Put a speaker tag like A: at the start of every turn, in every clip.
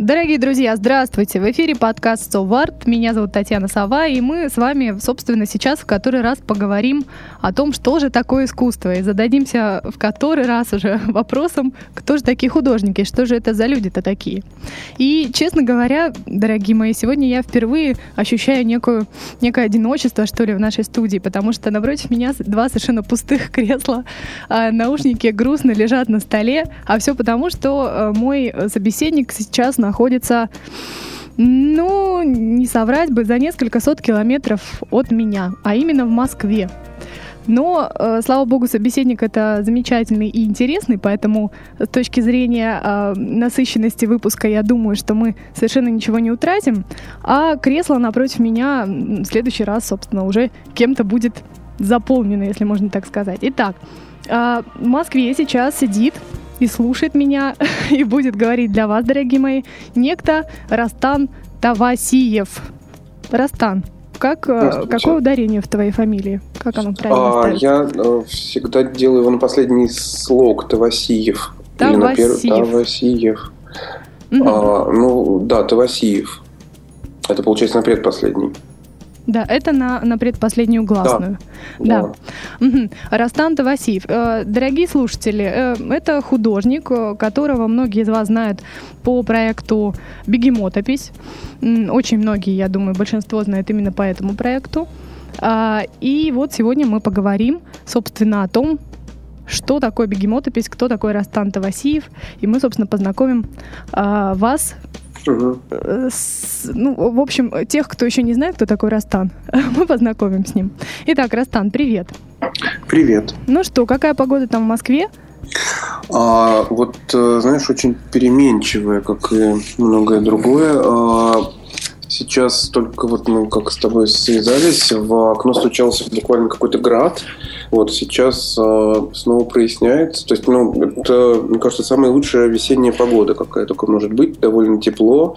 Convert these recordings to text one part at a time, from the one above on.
A: Дорогие друзья, здравствуйте! В эфире подкаст «Соварт». Меня зовут Татьяна Сова, и мы с вами, собственно, сейчас в который раз поговорим о том, что же такое искусство, и зададимся в который раз уже вопросом, кто же такие художники, что же это за люди-то такие. И, честно говоря, дорогие мои, сегодня я впервые ощущаю некую, некое одиночество, что ли, в нашей студии, потому что напротив меня два совершенно пустых кресла, а наушники грустно лежат на столе, а все потому, что э, мой собеседник сейчас на находится, ну, не соврать бы, за несколько сот километров от меня, а именно в Москве. Но, э, слава богу, собеседник это замечательный и интересный, поэтому с точки зрения э, насыщенности выпуска я думаю, что мы совершенно ничего не утратим. А кресло напротив меня в следующий раз, собственно, уже кем-то будет заполнено, если можно так сказать. Итак, э, в Москве сейчас сидит и слушает меня, и будет говорить для вас, дорогие мои, некто Растан Тавасиев. Растан, как, э, какое ударение в твоей фамилии? Как оно правильно
B: а, Я э, всегда делаю его на последний слог Тавасиев.
A: Тавасиев. Или на первый
B: Тавасиев. Угу. А, ну, да, Тавасиев. Это получается на предпоследний.
A: Да, это на, на предпоследнюю гласную. Да. да. Угу. Растан Тавасиев. Э, дорогие слушатели, э, это художник, э, которого многие из вас знают по проекту «Бегемотопись». Очень многие, я думаю, большинство знает именно по этому проекту. А, и вот сегодня мы поговорим, собственно, о том, что такое бегемотопись, кто такой Растан Тавасиев, и мы, собственно, познакомим а, вас Угу. С, ну, в общем, тех, кто еще не знает, кто такой Растан, мы познакомим с ним. Итак, Растан, привет.
B: Привет.
A: Ну что, какая погода там в Москве?
B: А, вот, э, знаешь, очень переменчивая, как и многое другое. А, сейчас только вот мы как с тобой связались, в окно стучался буквально какой-то град. Вот сейчас э, снова проясняется. То есть, ну, это, мне кажется, самая лучшая весенняя погода, какая только может быть. Довольно тепло.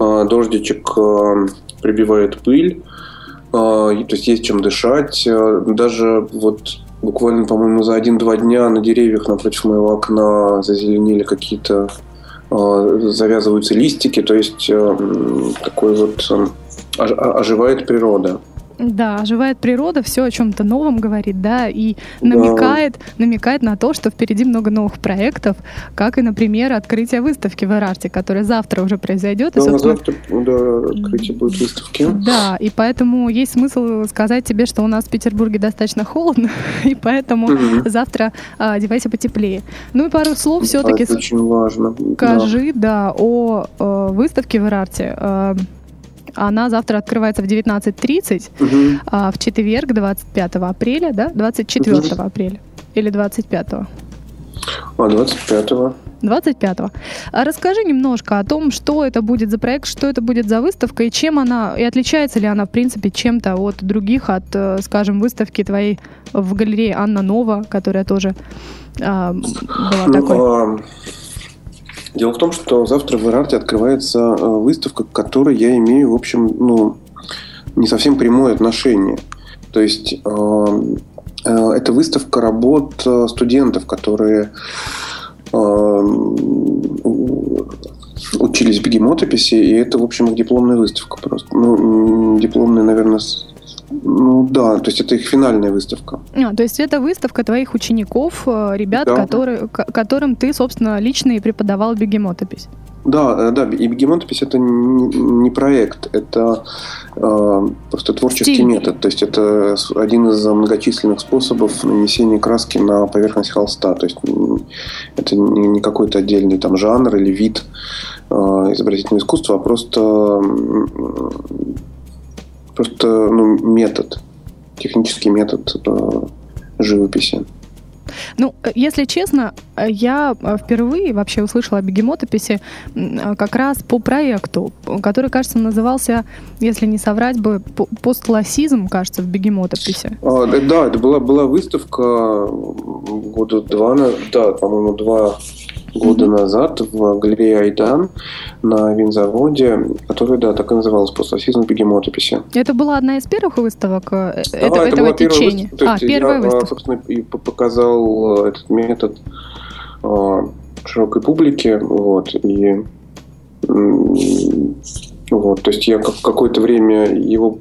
B: Э, дождичек э, прибивает пыль. Э, то есть есть чем дышать. Э, даже вот буквально, по-моему, за один-два дня на деревьях напротив моего окна зазеленели какие-то завязываются листики, то есть э, такой вот оживает природа.
A: Да, оживает природа, все о чем-то новом говорит, да, и намекает, да. намекает на то, что впереди много новых проектов, как и, например, открытие выставки в Эрарте, которая завтра уже произойдет.
B: Да, и, собственно... завтра да, открытие будет выставки.
A: Да, и поэтому есть смысл сказать тебе, что у нас в Петербурге достаточно холодно, и поэтому угу. завтра а, одевайся потеплее. Ну и пару слов все-таки...
B: Это очень важно.
A: Скажи, да, да о, о выставке в Эрарте. А, она завтра открывается в 19.30, угу. а в четверг, 25 апреля, да? 24 угу. апреля или 25? А,
B: 25
A: 25 А расскажи немножко о том, что это будет за проект, что это будет за выставка и чем она, и отличается ли она, в принципе, чем-то от других, от, э, скажем, выставки твоей в галерее Анна Нова, которая тоже а, была ну, такой.
B: Дело в том, что завтра в Ирарте открывается э, выставка, к которой я имею, в общем, ну, не совсем прямое отношение. То есть э, э, это выставка работ студентов, которые учились бегемотописи, и это, в общем, их дипломная выставка просто. Ну, дипломная, наверное, ну да, то есть это их финальная выставка.
A: А, то есть это выставка твоих учеников, э, ребят, да. которые, которым ты, собственно, лично и преподавал бегемотопись.
B: Да, э, да, и бегемотопись это не проект, это э, просто творческий Стиль. метод. То есть это один из многочисленных способов нанесения краски на поверхность холста. То есть это не какой-то отдельный там жанр или вид э, изобразительного искусства, а просто просто ну, метод, технический метод э, живописи.
A: Ну, э, если честно, э, я впервые вообще услышала о бегемотописи как раз по проекту, который, кажется, назывался, если не соврать бы, постклассизм, кажется, в бегемотописи.
B: А, да, это была, была выставка года два, да, по-моему, два года назад в галерее Айдан на винзаводе, которая, да, так и называлась «Постсоседизм бегемотописи».
A: Это была одна из первых выставок э, да, это, это этого течения?
B: Выставка, а, первая я, выставка. собственно, и показал э, этот метод э, широкой публике, вот, и вот, то есть я какое-то время его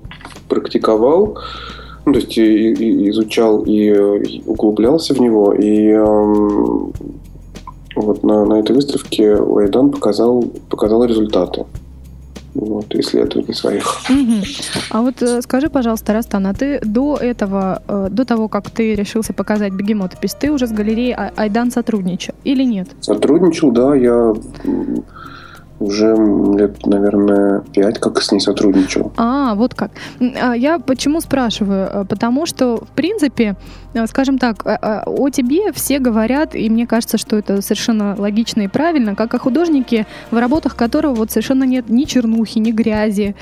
B: практиковал, ну, то есть и, и изучал и углублялся в него, и эм, вот на, на этой выставке Уайдан показал, показал результаты вот, исследований своих.
A: Угу. А вот э, скажи, пожалуйста, Растан, а ты до этого, э, до того, как ты решился показать бегемотопись, ты уже с галереей Айдан сотрудничал или нет?
B: Сотрудничал, да, я уже лет, наверное, пять как с ней сотрудничал.
A: А, вот как. А я почему спрашиваю? Э, потому что, в принципе, э, скажем так, э, о тебе все говорят, и мне кажется, что это совершенно логично и правильно, как о художнике, в работах которого вот совершенно нет ни чернухи, ни грязи,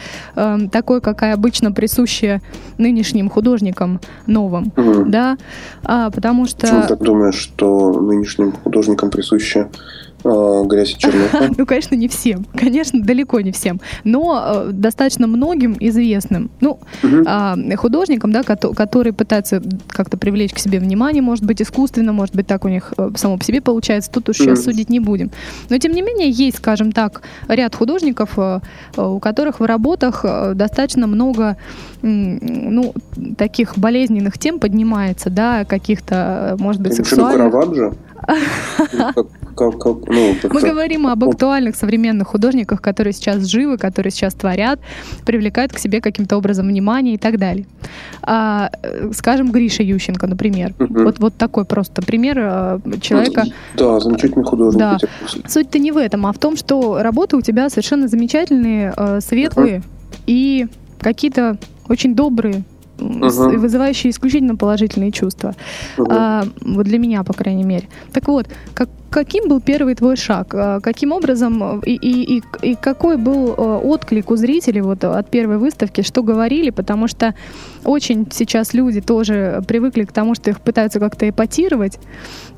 A: такой, какая обычно присущая нынешним художникам новым, угу. да, а, потому что...
B: Почему ты так думаешь, что нынешним художникам присуща э, грязь и чернота?
A: ну, конечно, не всем. Конечно, далеко не всем. Но э, достаточно многим известным. Ну, э, художникам, да, ко- которые пытаются как-то привлечь к себе внимание, может быть, искусственно, может быть, так у них э, само по себе получается. Тут уж сейчас судить не будем. Но, тем не менее, есть, скажем так, ряд художников, э, э у которых в работах э, достаточно много ну, таких болезненных тем поднимается, да, каких-то, э, может быть, сексуальных.
B: Ну,
A: Мы говорим об актуальных современных художниках, которые сейчас живы, которые сейчас творят, привлекают к себе каким-то образом внимание и так далее. А, скажем, Гриша Ющенко, например. Угу. Вот, вот такой просто пример э, человека.
B: Да, замечательный художник. Да.
A: Суть-то не в этом, а в том, что работы у тебя совершенно замечательные, э, светлые угу. и какие-то очень добрые, угу. вызывающие исключительно положительные чувства. Угу. А, вот для меня, по крайней мере. Так вот, как, каким был первый твой шаг? А, каким образом и, и, и, и какой был а, отклик у зрителей вот от первой выставки? Что говорили? Потому что очень сейчас люди тоже привыкли к тому, что их пытаются как-то эпатировать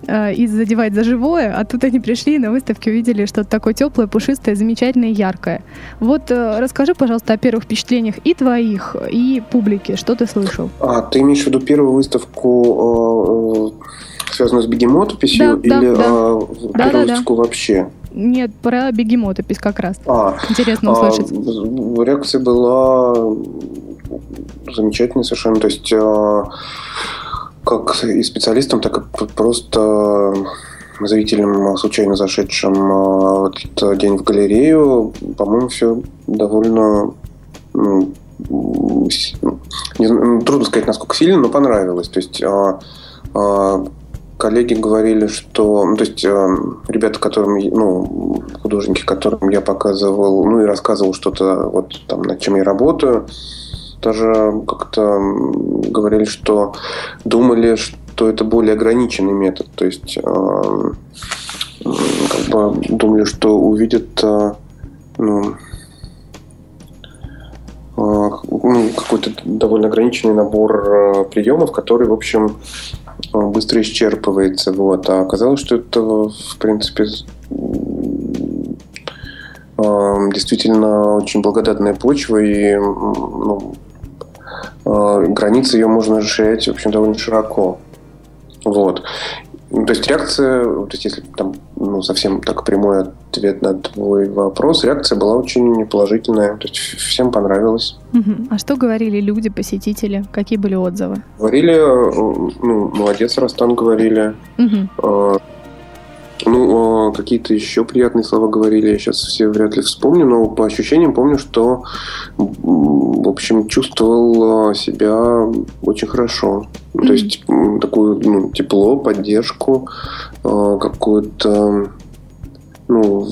A: э, и задевать за живое, а тут они пришли и на выставке увидели что-то такое теплое, пушистое, замечательное, яркое. Вот э, расскажи, пожалуйста, о первых впечатлениях и твоих, и публики. Что ты слышал?
B: А, ты имеешь в виду первую выставку, э, связанную с бегемотописью,
A: да,
B: или
A: да, да.
B: первую
A: да,
B: выставку
A: да.
B: вообще?
A: Нет, про бегемотопись как раз.
B: А,
A: Интересно услышать.
B: А, реакция была замечательная совершенно. То есть э, как и специалистам, так и просто зрителям, случайно зашедшим э, в этот день в галерею, по-моему, все довольно ну, не, ну, трудно сказать, насколько сильно, но понравилось. То есть а, а, коллеги говорили, что, ну, то есть э, ребята, которым, ну, художники, которым я показывал, ну и рассказывал что-то вот там, над чем я работаю, даже как-то говорили, что думали, что это более ограниченный метод. То есть э, как бы думали, что увидят э, ну, э, ну, какой-то довольно ограниченный набор приемов, который, в общем, быстро исчерпывается. Вот. А оказалось, что это, в принципе, действительно очень благодатная почва, и ну, Э, границы ее можно расширять, в общем, довольно широко. Вот. То есть реакция, то есть если там ну, совсем так прямой ответ на твой вопрос, реакция была очень положительная, то есть всем понравилось.
A: Угу. А что говорили люди, посетители? Какие были отзывы?
B: Говорили, э, ну, молодец, Растан, говорили. Угу. Ну, а, какие-то еще приятные слова говорили, я сейчас все вряд ли вспомню, но по ощущениям помню, что, в общем, чувствовал а, себя очень хорошо. Mm-hmm. То есть такую ну, тепло, поддержку, какую-то, ну,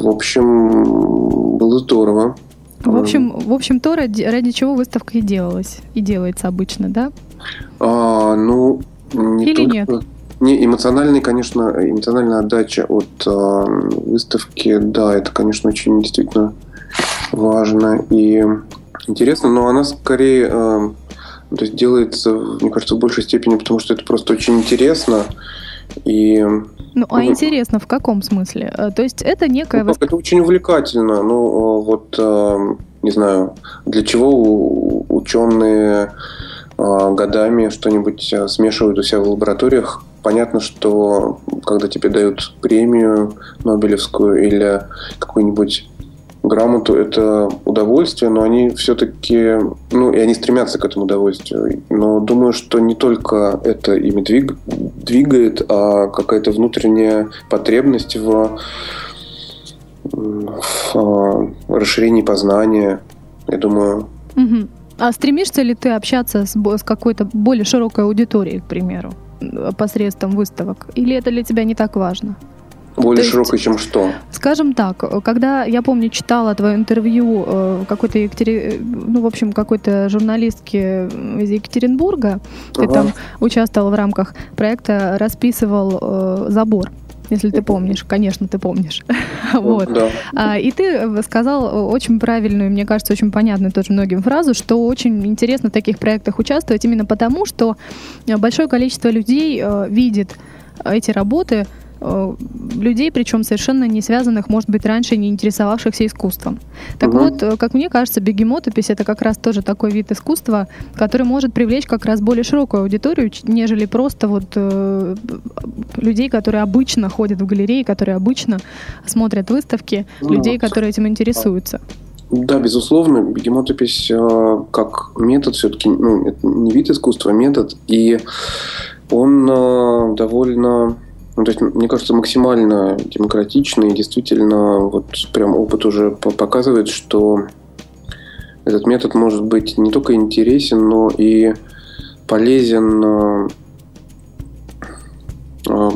B: в общем, было здорово.
A: В общем, в общем, то, ради, ради чего выставка и делалась, и делается обычно, да?
B: А, ну,
A: Не Или только... нет?
B: Не, эмоциональный, конечно, эмоциональная отдача от э, выставки, да, это, конечно, очень действительно важно и интересно, но она скорее э, то есть делается, мне кажется, в большей степени, потому что это просто очень интересно. И,
A: ну, а интересно в каком смысле? Э, то есть это некое...
B: Ну, это очень увлекательно. Ну, вот, э, не знаю, для чего ученые э, годами что-нибудь смешивают у себя в лабораториях, Понятно, что когда тебе дают премию Нобелевскую или какую-нибудь грамоту, это удовольствие, но они все-таки, ну, и они стремятся к этому удовольствию. Но думаю, что не только это ими двиг, двигает, а какая-то внутренняя потребность в, в а, расширении познания. Я думаю,
A: угу. А стремишься ли ты общаться с, с какой-то более широкой аудиторией, к примеру? посредством выставок? Или это для тебя не так важно?
B: Более То широкой, чем что?
A: Скажем так, когда я помню, читала твое интервью э, какой-то Екатери... ну, в общем, какой-то журналистки из Екатеринбурга, ага. ты там участвовал в рамках проекта, расписывал э, забор если ты помнишь, конечно, ты помнишь. вот. Да. А, и ты сказал очень правильную, мне кажется, очень понятную тоже многим фразу, что очень интересно в таких проектах участвовать именно потому, что большое количество людей э, видит эти работы Э, людей, причем совершенно не связанных, может быть, раньше не интересовавшихся искусством. Так угу. вот, э, как мне кажется, бегемотопись это как раз тоже такой вид искусства, который может привлечь как раз более широкую аудиторию, нежели просто вот э, людей, которые обычно ходят в галереи, которые обычно смотрят выставки, ну, людей, которые этим интересуются.
B: Да, безусловно, бегемотопись э, как метод все-таки, ну, это не вид искусства, а метод, и он э, довольно ну, то есть, мне кажется, максимально демократичный. И действительно, вот прям опыт уже показывает, что этот метод может быть не только интересен, но и полезен э, э,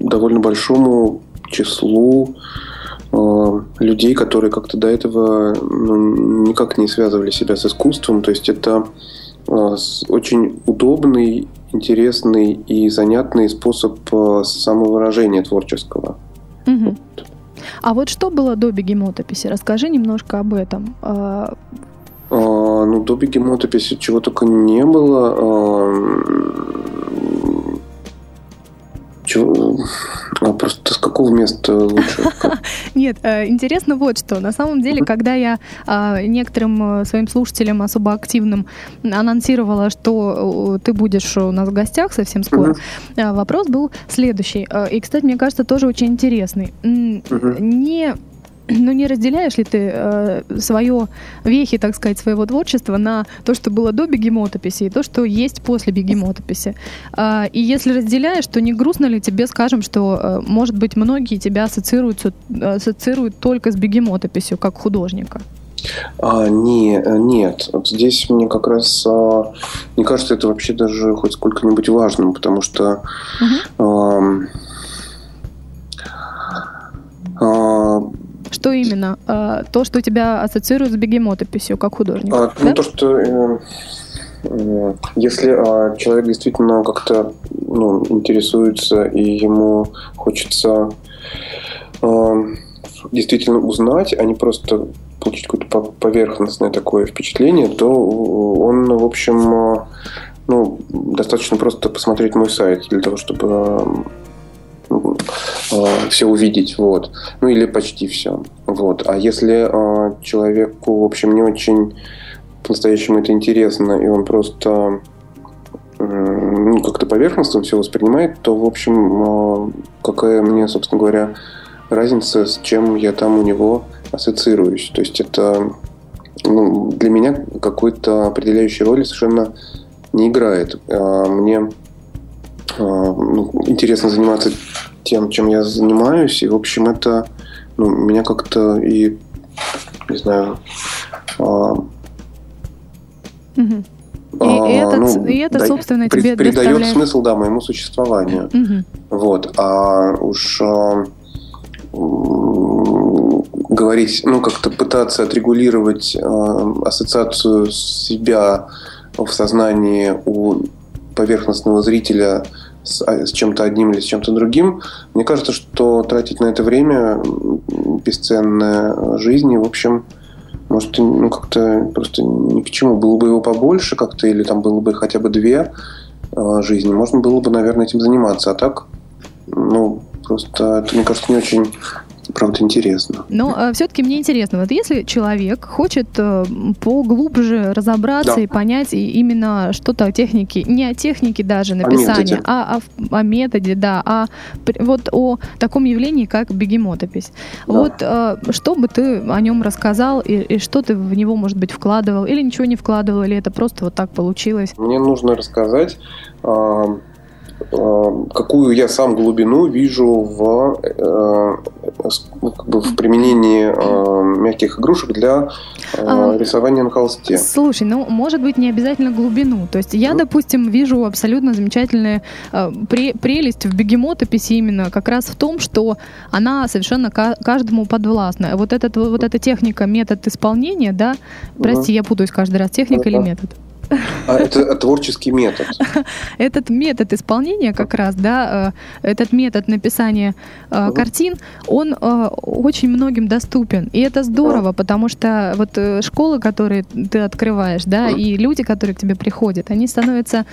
B: довольно большому числу э, людей, которые как-то до этого ну, никак не связывали себя с искусством. То есть это очень удобный интересный и занятный способ э, самовыражения творческого.
A: Угу. А вот что было до бегемотописи? Расскажи немножко об этом. А,
B: а ну, до бегемотописи чего только не было. А, чего? А просто с какого места лучше?
A: Нет, э, интересно вот что. На самом деле, когда я а, некоторым э, своим слушателям особо активным анонсировала, что э, ты будешь у нас в гостях совсем скоро, вопрос был следующий. И, кстати, мне кажется, тоже очень интересный. Не ну не разделяешь ли ты э, свое вехи, так сказать, своего творчества на то, что было до бегемотописи и то, что есть после бегемотописи? Э, и если разделяешь, то не грустно ли тебе, скажем, что, э, может быть, многие тебя ассоциируют, ассоциируют только с бегемотописью, как художника?
B: А, не, нет, вот здесь мне как раз а, не кажется это вообще даже хоть сколько-нибудь важным, потому что угу.
A: а, а, что именно? А, то, что тебя ассоциирует с бегемотописью как художник? А,
B: ну, то, что э, э, если а, человек действительно как-то ну, интересуется и ему хочется а, действительно узнать, а не просто получить какое-то поверхностное такое впечатление, то он, в общем, ну, достаточно просто посмотреть мой сайт для того, чтобы э, все увидеть, вот. Ну или почти все. Вот. А если э, человеку, в общем, не очень по-настоящему это интересно, и он просто ну, как-то поверхностно все воспринимает, то, в общем, э, какая мне, собственно говоря, разница, с чем я там у него ассоциируюсь. То есть это ну, для меня какой-то определяющей роли совершенно не играет. А мне ну, интересно заниматься тем, чем я занимаюсь. И, в общем, это ну, меня как-то и, не знаю... А,
A: угу. И, а, это, ну, и это, да, собственно,
B: при,
A: тебе
B: придает доставляет... смысл, да, моему существованию. Угу. Вот. А уж а, говорить, ну, как-то пытаться отрегулировать а, ассоциацию себя в сознании у поверхностного зрителя с, а, с чем-то одним или с чем-то другим. Мне кажется, что тратить на это время бесценная жизни, в общем, может, ну, как-то просто ни к чему. Было бы его побольше как-то, или там было бы хотя бы две э, жизни, можно было бы, наверное, этим заниматься. А так, ну, просто это, мне кажется, не очень правда интересно.
A: Но э, все-таки мне интересно, вот если человек хочет э, поглубже разобраться
B: Да.
A: и понять и именно что-то о технике, не о технике даже написания, а о, о методе, да, а вот о таком явлении, как бегемотопись.
B: Да.
A: Вот э, что бы ты о нем рассказал и, и что ты в него, может быть, вкладывал или ничего не вкладывал, или это просто вот так получилось?
B: Мне нужно рассказать, а, а, какую я сам глубину вижу в, э, ну, как бы в применении а, мягких игрушек для а, рисования на холсте.
A: Слушай, ну, может быть, не обязательно глубину. То есть я,
B: Мгм.
A: допустим, вижу абсолютно замечательную э, пре- прелесть в бегемотописи именно как раз в том, что она совершенно ка- каждому подвластна. Вот, этот, вот эта техника, метод исполнения, да, прости, я путаюсь каждый раз, техника или метод?
B: А это творческий метод.
A: Этот метод исполнения как раз, да, э, этот метод написания э, картин, он э, очень многим доступен. И это здорово, потому что вот школы, которые ты открываешь, да, и люди, которые к тебе приходят, они становятся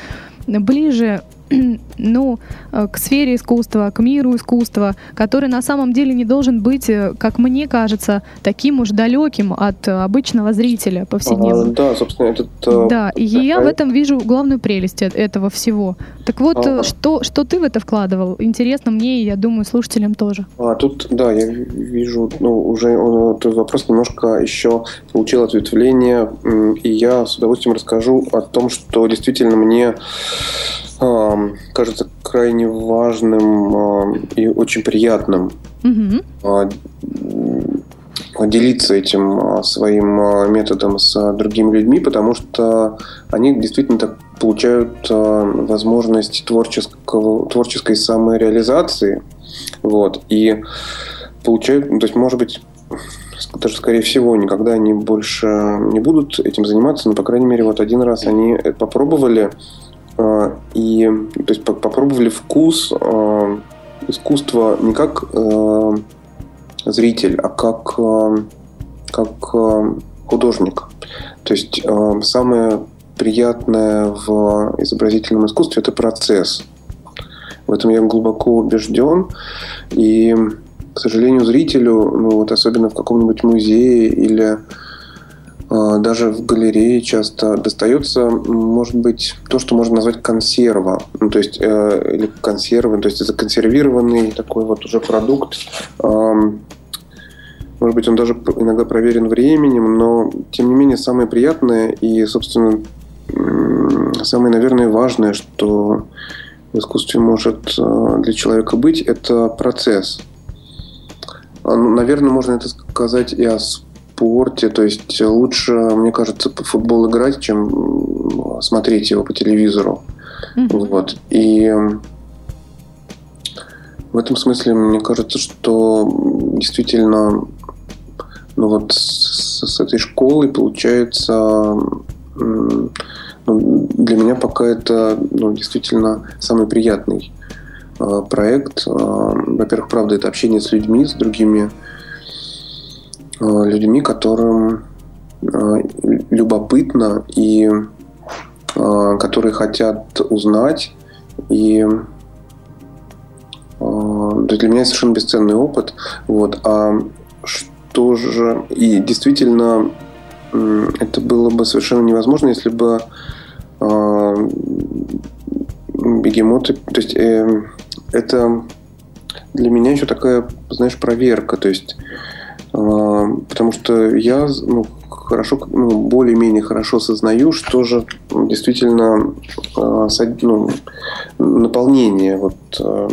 A: ближе ну, э, к сфере искусства, к миру искусства, который на самом деле не должен быть, э, как мне кажется, таким уж далеким от э, обычного зрителя
B: А,
A: повседневного.
B: Да, собственно, этот...
A: Да, и я в этом вижу главную прелесть этого всего. Так вот,
B: Ага.
A: что, что ты в это вкладывал? Интересно мне, и я думаю, слушателям тоже.
B: А, тут, да, я вижу, ну, уже э, этот вопрос немножко еще получил ответвление, и я с удовольствием расскажу о том, что действительно мне кажется крайне важным и очень приятным м, делиться этим а, своим а, методом с другими людьми, потому что они действительно так получают возможность творческого, творческой самореализации. Вот, и получают, ну, то есть, может быть, даже скорее всего, никогда они больше не будут этим заниматься, но, по крайней мере, вот один раз они это попробовали, и, то есть, по- попробовали вкус а, искусства не как э, зритель, а как, как художник. То есть самое приятное в изобразительном искусстве это процесс. В этом я глубоко убежден. И, к сожалению, зрителю, ну вот особенно в каком-нибудь музее или даже в галерее часто достается, может быть, то, что можно назвать консерва. Ну, то есть, э, или консервы, то есть законсервированный такой вот уже продукт. Ам, может быть, он даже иногда проверен временем, но, тем не менее, самое приятное и, собственно, самое, наверное, важное, что в искусстве может э, для человека быть, это процесс. А, ну, Наверное, можно это сказать и о спорте. То есть лучше, мне кажется, по футбол играть, чем смотреть его по телевизору.
A: Мгм.
B: Вот. И в этом смысле мне кажется, что действительно ну вот с, с этой школой получается ну, для меня пока это ну, действительно самый приятный э, проект. Э, Во-первых, правда, это общение с людьми, с другими людьми, которым э, любопытно и э, которые хотят узнать. И э, для меня совершенно бесценный опыт. Вот. А что же... И действительно, это было бы совершенно невозможно, если бы э, бегемоты... То есть э, это для меня еще такая, знаешь, проверка. То есть э, потому что я ну, хорошо, ну, более-менее хорошо сознаю, что же действительно э, со- ну, наполнение вот э,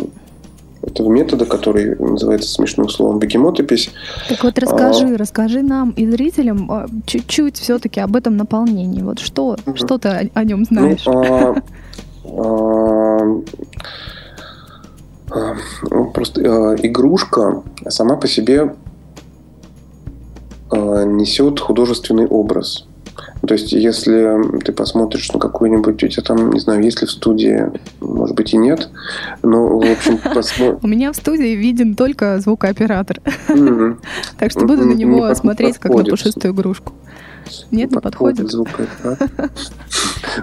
B: этого метода, который называется смешным словом бегемотопись.
A: Так вот расскажи, расскажи нам и зрителям а, чуть-чуть все-таки об этом наполнении. Вот что,
B: Мгм.
A: что ты о, о нем знаешь?
B: Ну, а, а, а, ну, просто а, игрушка сама по себе а, несет художественный образ. То есть, если ты посмотришь на какую-нибудь, у тебя там, не знаю, есть ли в студии, может быть и нет, но, в общем, посмотрим.
A: У меня в студии виден только звукооператор. Так что буду на него смотреть, как на пушистую игрушку. Нет, не подходит.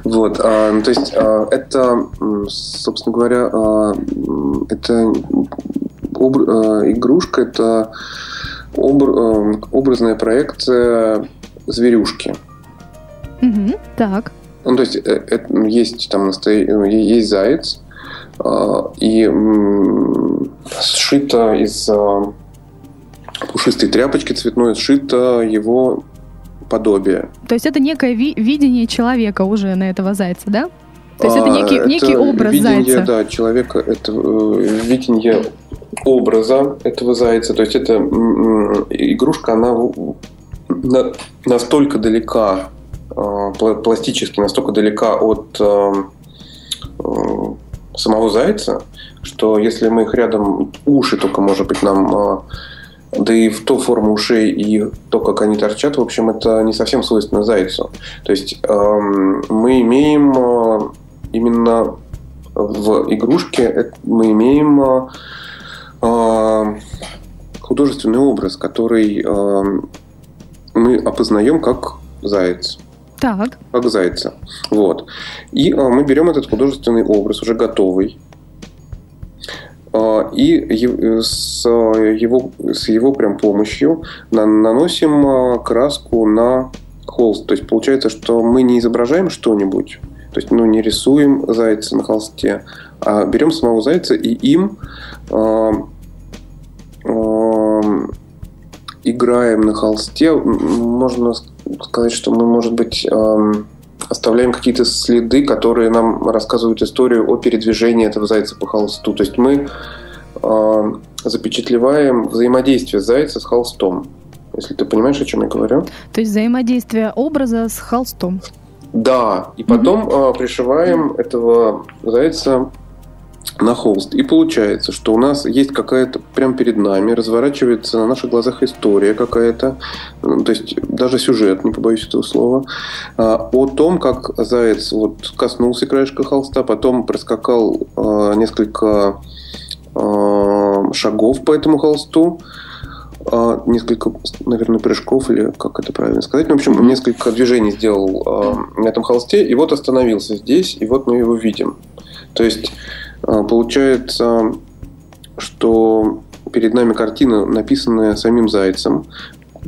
B: Вот, а, ну, то есть а, это, собственно говоря, а, это игрушка, это образная проекция зверюшки.
A: Угу, так.
B: Ну, то есть э, это, есть там ну, есть заяц, и сшито из пушистой тряпочки цветной, сшито его подобие.
A: То есть это некое ви- видение человека уже на этого зайца, да? То есть а, это некий, это некий образ
B: видение,
A: зайца.
B: Да, человека, это э, видение образа этого зайца. То есть это игрушка, она на, настолько далека, э, пластически настолько далека от э, э, самого зайца, что если мы их рядом, уши только, может быть, нам э, да и в ту форму ушей и то, как они торчат, в общем, это не совсем свойственно зайцу. То есть мы имеем э, именно в игрушке мы имеем э, э, художественный образ, который мы опознаем как заяц.
A: Так.
B: Как зайца. Вот. И э, мы берем этот художественный образ, уже готовый, а, и с его, с его прям помощью наносим а, краску на холст. То есть получается, что мы не изображаем что-нибудь, то есть ну, не рисуем зайца на холсте, а берем самого зайца и им э, э, играем на холсте. Можно сказать, что мы, может быть, э, оставляем какие-то следы, которые нам рассказывают историю о передвижении этого зайца по холсту. То есть мы э, запечатлеваем взаимодействие зайца с холстом. Если ты понимаешь, о чем я говорю.
A: То есть взаимодействие образа с холстом.
B: Да, и потом mm-hmm. э, пришиваем этого зайца на холст. И получается, что у нас есть какая-то прямо перед нами, разворачивается на наших глазах история какая-то, то есть даже сюжет, не побоюсь этого слова, а, о том, как заяц вот коснулся краешка холста, потом проскакал а, несколько шагов по этому холсту, несколько, наверное, прыжков, или как это правильно сказать. Ну, в общем, несколько движений сделал на этом холсте, и вот остановился здесь, и вот мы его видим. То есть а, получается, что перед нами картина, написанная самим зайцем,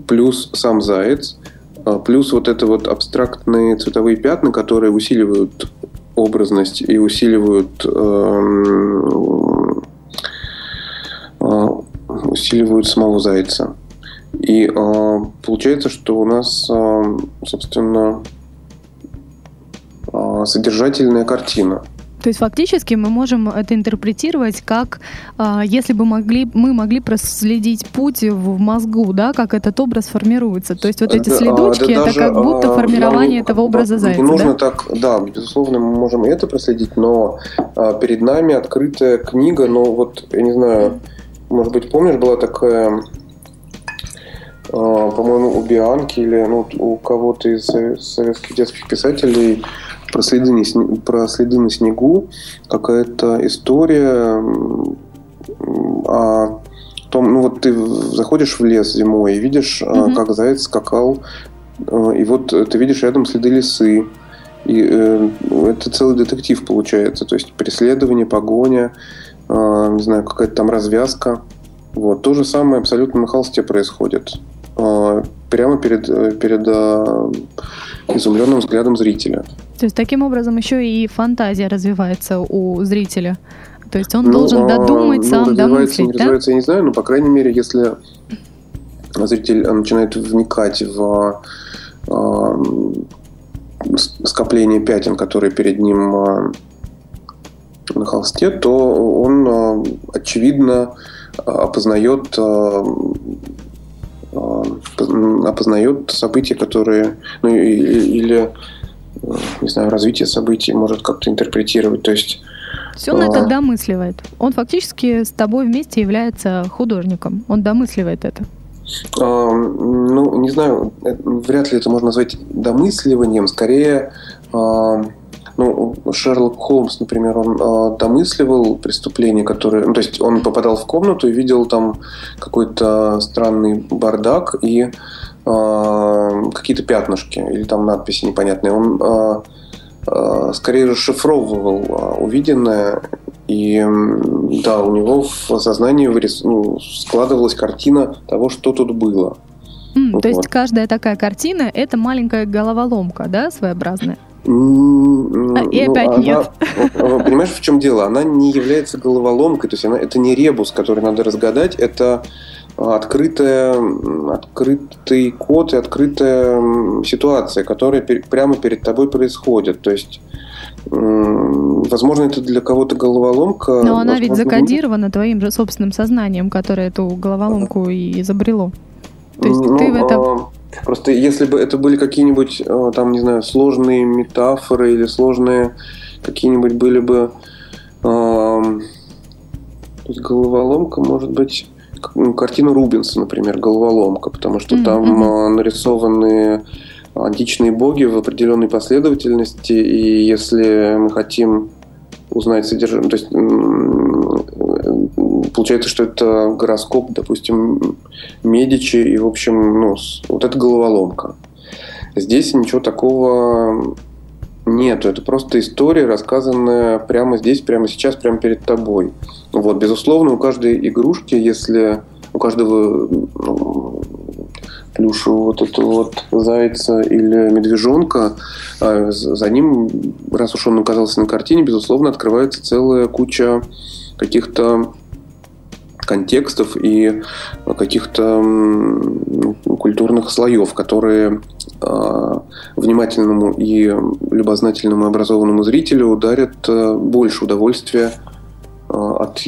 B: плюс сам заяц, а, плюс вот это вот абстрактные цветовые пятна, которые усиливают образность и усиливают а, усиливают самого зайца. И э, получается, что у нас, э, собственно, э, содержательная картина.
A: То есть фактически мы можем это интерпретировать как, э, если бы могли, мы могли проследить путь в мозгу, да, как этот образ формируется. То есть вот эти следочки, да, это даже, как будто формирование а, этого образа зайца.
B: Не нужно
A: да?
B: так, да, безусловно, мы можем и это проследить, но а, перед нами открытая книга, но вот, я не знаю, может быть, помнишь, была такая по-моему, у Бианки или ну, у кого-то из советских детских писателей про следы, не, про следы на снегу, какая-то история о том, ну вот ты заходишь в лес зимой и видишь, mm-hmm. как заяц скакал, э, и вот ты видишь рядом следы лисы, и э, это целый детектив получается, то есть преследование, погоня, э, не знаю, какая-то там развязка. Вот. То же самое абсолютно на холсте происходит. Э, прямо перед, э, перед э, изумленным взглядом зрителя.
A: То есть таким образом еще и фантазия развивается у зрителя. То есть он ну, должен додумать, ну, сам домыслить,
B: не да? Развивается, я не знаю, но, по крайней мере, если зритель начинает вникать в скопление пятен, которые перед ним на холсте, то он, очевидно, опознает опознает события, которые, ну или, не знаю, развитие событий может как-то интерпретировать. То есть
A: все он а... это домысливает. Он фактически с тобой вместе является художником. Он домысливает это.
B: А, ну, не знаю, э, вряд ли это можно назвать домысливанием, скорее а, ну, Шерлок Холмс, например, он э, домысливал преступление, которое... Ну, то есть он попадал в комнату и видел там какой-то странный бардак и э, какие-то пятнышки или там надписи непонятные. Он э, э, скорее расшифровывал э, увиденное и да, у него в сознании вырис... ну, складывалась картина того, что тут было.
A: Mm, вот. То есть каждая такая картина это маленькая головоломка, да, своеобразная?
B: А, и ну, опять она, нет. Понимаешь, в чем дело? Она не является головоломкой, то есть она, это не ребус, который надо разгадать, это открытая, открытый код и открытая ситуация, которая прямо перед тобой происходит. То есть Возможно, это для кого-то головоломка.
A: Но она возможно, ведь закодирована нет. твоим же собственным сознанием, которое эту головоломку и изобрело. То есть ну, ты в этом...
B: Просто если бы это были какие-нибудь, а, там, не знаю, сложные метафоры или сложные какие-нибудь были бы... Э, головоломка может быть ну, картина Рубинса, например, головоломка, потому что mm-hmm. там нарисованы античные боги в определенной последовательности, и если мы хотим узнать содержание, то есть получается, что это гороскоп, допустим, Медичи, и, в общем, ну, вот это головоломка. Здесь ничего такого нету. Это просто история, рассказанная прямо здесь, прямо сейчас, прямо перед тобой. Вот, безусловно, у каждой игрушки, если у каждого ну, плюшевого вот этого вот зайца или медвежонка, а за ним, раз уж он оказался на картине, безусловно, открывается целая куча каких-то контекстов и каких-то культурных слоев, которые а, внимательному и любознательному образованному зрителю дарят а, больше удовольствия от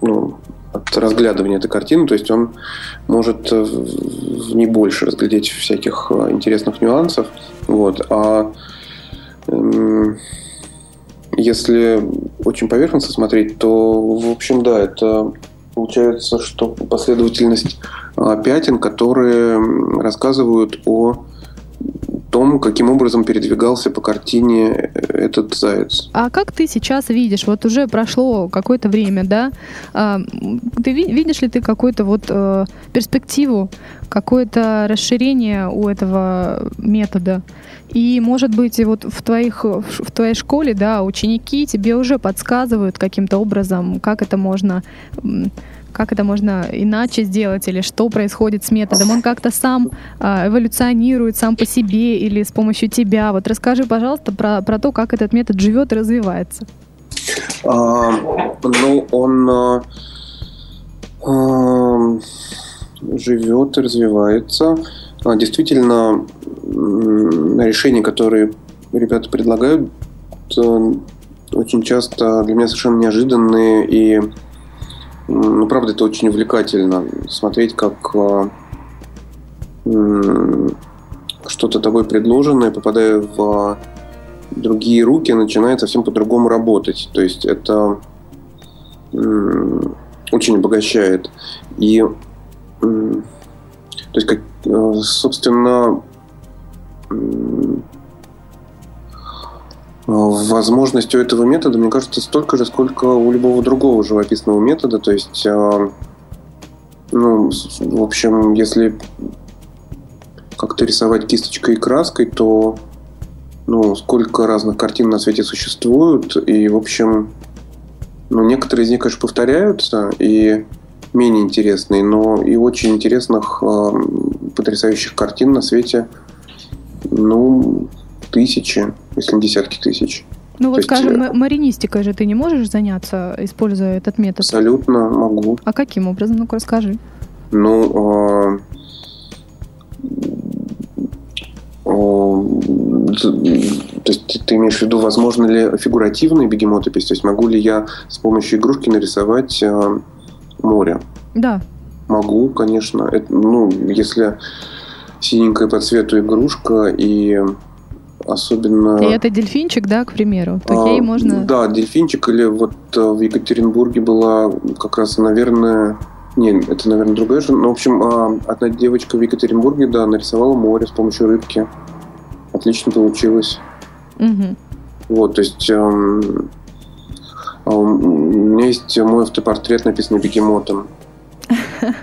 B: ну, от разглядывания этой картины, то есть он может э, ней больше разглядеть всяких э, интересных нюансов. Вот. А эм, если очень поверхностно смотреть, то, в общем, да, это получается, что последовательность э, пятен, которые рассказывают о том, каким образом передвигался по картине этот заяц.
A: А как ты сейчас видишь? Вот уже прошло какое-то время, да? А, ты видишь ли ты какую-то вот э, перспективу, какое-то расширение у этого метода? И, может быть, вот в, твоих, в твоей школе, да, ученики тебе уже подсказывают каким-то образом, как это можно как это можно иначе сделать, или что происходит с методом. Он как-то сам э, эволюционирует сам по себе или с помощью тебя. Вот расскажи, пожалуйста, про, про то, как этот метод живет и развивается.
B: А, ну, он а, а, живет развивается. А, действительно, решения, которые ребята предлагают, очень часто для меня совершенно неожиданные и ну, правда, это очень увлекательно. Смотреть, как а, что-то тобой предложенное, попадая в а, другие руки, начинает совсем по-другому работать. То есть это очень обогащает. И то есть, как, э, собственно, Возможность у этого метода, мне кажется, столько же, сколько у любого другого живописного метода. То есть, а, ну, в общем, если как-то рисовать кисточкой и краской, то ну, сколько разных картин на свете существует, и, в общем, ну, некоторые из них, конечно, повторяются, и менее интересные, но и очень интересных, э, потрясающих картин на свете, ну, тысячи, если не десятки тысяч.
A: Ну вот, скажем, есть, маринистикой же ты не можешь заняться, используя этот метод?
B: Абсолютно могу.
A: А каким образом? Ну-ка расскажи.
B: Ну, э, э, то есть ты имеешь в виду, возможно ли фигуративная бегемотопись? То есть могу ли я с помощью игрушки нарисовать э, море?
A: Да.
B: Могу, конечно. Это, ну, если синенькая по цвету игрушка и особенно...
A: И это дельфинчик, да, к примеру? То а, ей можно...
B: Да, дельфинчик или вот э, в Екатеринбурге была как раз, наверное, Не, это, наверное, другая же. Ну, в общем, а, одна девочка в Екатеринбурге, да, нарисовала море с помощью рыбки. Отлично получилось.
A: Угу.
B: Вот, то есть эм, а у меня есть мой автопортрет, написанный бегемотом.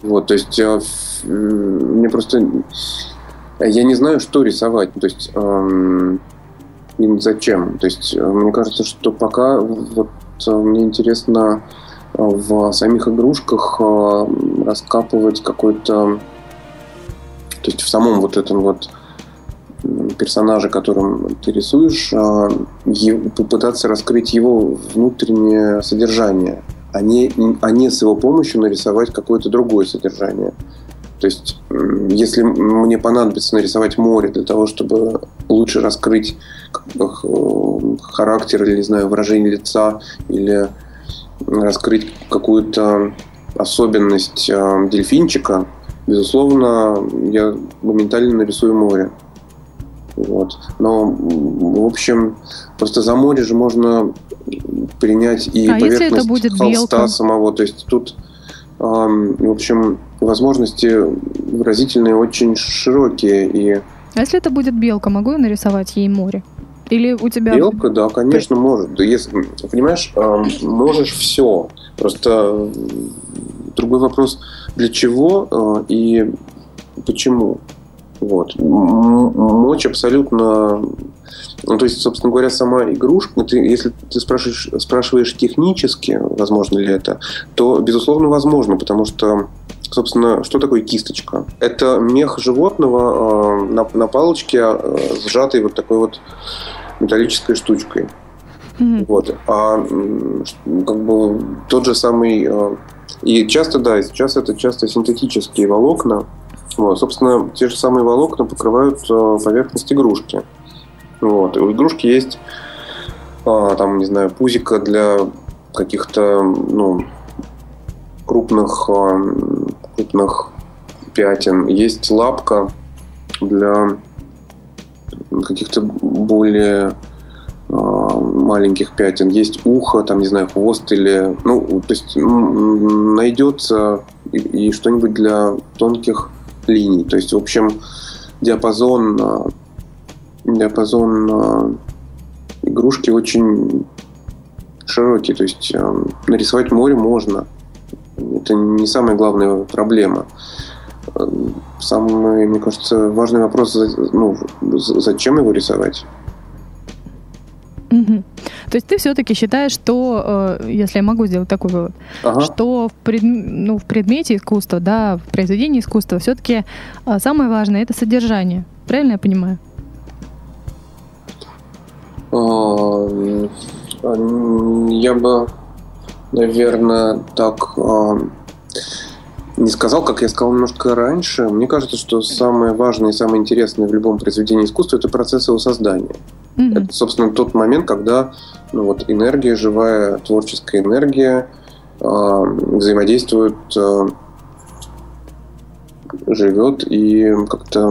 B: Вот, то есть я, мне просто... Я не знаю, что рисовать. То есть эм, и зачем. То есть э, мне кажется, что пока вот э, мне интересно э, в самих игрушках раскапывать какой-то... То есть в самом вот этом вот персонажа, которым ты рисуешь, попытаться раскрыть его внутреннее содержание, а не, а не с его помощью нарисовать какое-то другое содержание. То есть, если мне понадобится нарисовать море для того, чтобы лучше раскрыть э, характер или, не знаю, выражение лица, или раскрыть какую-то особенность э, дельфинчика, безусловно, я моментально нарисую море. Вот. Но, в общем, просто за море же можно принять и
A: а поверхность
B: холста белка? самого. То есть тут, в общем, возможности выразительные очень широкие. И...
A: А если это будет белка, могу я нарисовать ей море? Или у тебя...
B: Белка, да, конечно, Ты... может. Да, если, понимаешь, можешь все. Просто другой вопрос, для чего а, и почему. Вот. Мочь абсолютно... Ну, то есть, собственно говоря, сама игрушка, ну, ты, если ты спрашиваешь, спрашиваешь технически, возможно ли это, то, безусловно, возможно, потому что Собственно, что такое кисточка? Это мех животного э, на, на палочке, э, сжатый вот такой вот металлической штучкой. Mm-hmm. Вот. А как бы тот же самый... Э, и часто, да, сейчас это часто синтетические волокна, вот, собственно, те же самые волокна покрывают э, поверхность игрушки. Вот. И у игрушки есть э, там, не знаю, пузика для каких-то, ну, крупных, э, крупных пятен. Есть лапка для каких-то более маленьких пятен. Есть ухо, там, не знаю, хвост или... Ну, то есть найдется и, и что-нибудь для тонких линий. То есть, в общем, диапазон, а, диапазон а, игрушки очень широкий. То есть а, нарисовать море можно. Это не самая главная проблема. Самый, мне кажется, важный вопрос, ну, зачем его рисовать?
A: Угу. То есть ты все-таки считаешь, что, э, если я могу сделать такой вывод, ага. что в, пред, ну, в предмете искусства, да, в произведении искусства все-таки э, самое важное это содержание. Правильно я понимаю?
B: А, я бы, наверное, так а, не сказал, как я сказал немножко раньше. Мне кажется, что самое важное и самое интересное в любом произведении искусства это процесс его создания. Mm-hmm. Это, собственно, тот момент, когда ну, вот, энергия, живая творческая энергия э, взаимодействует, э, живет и как-то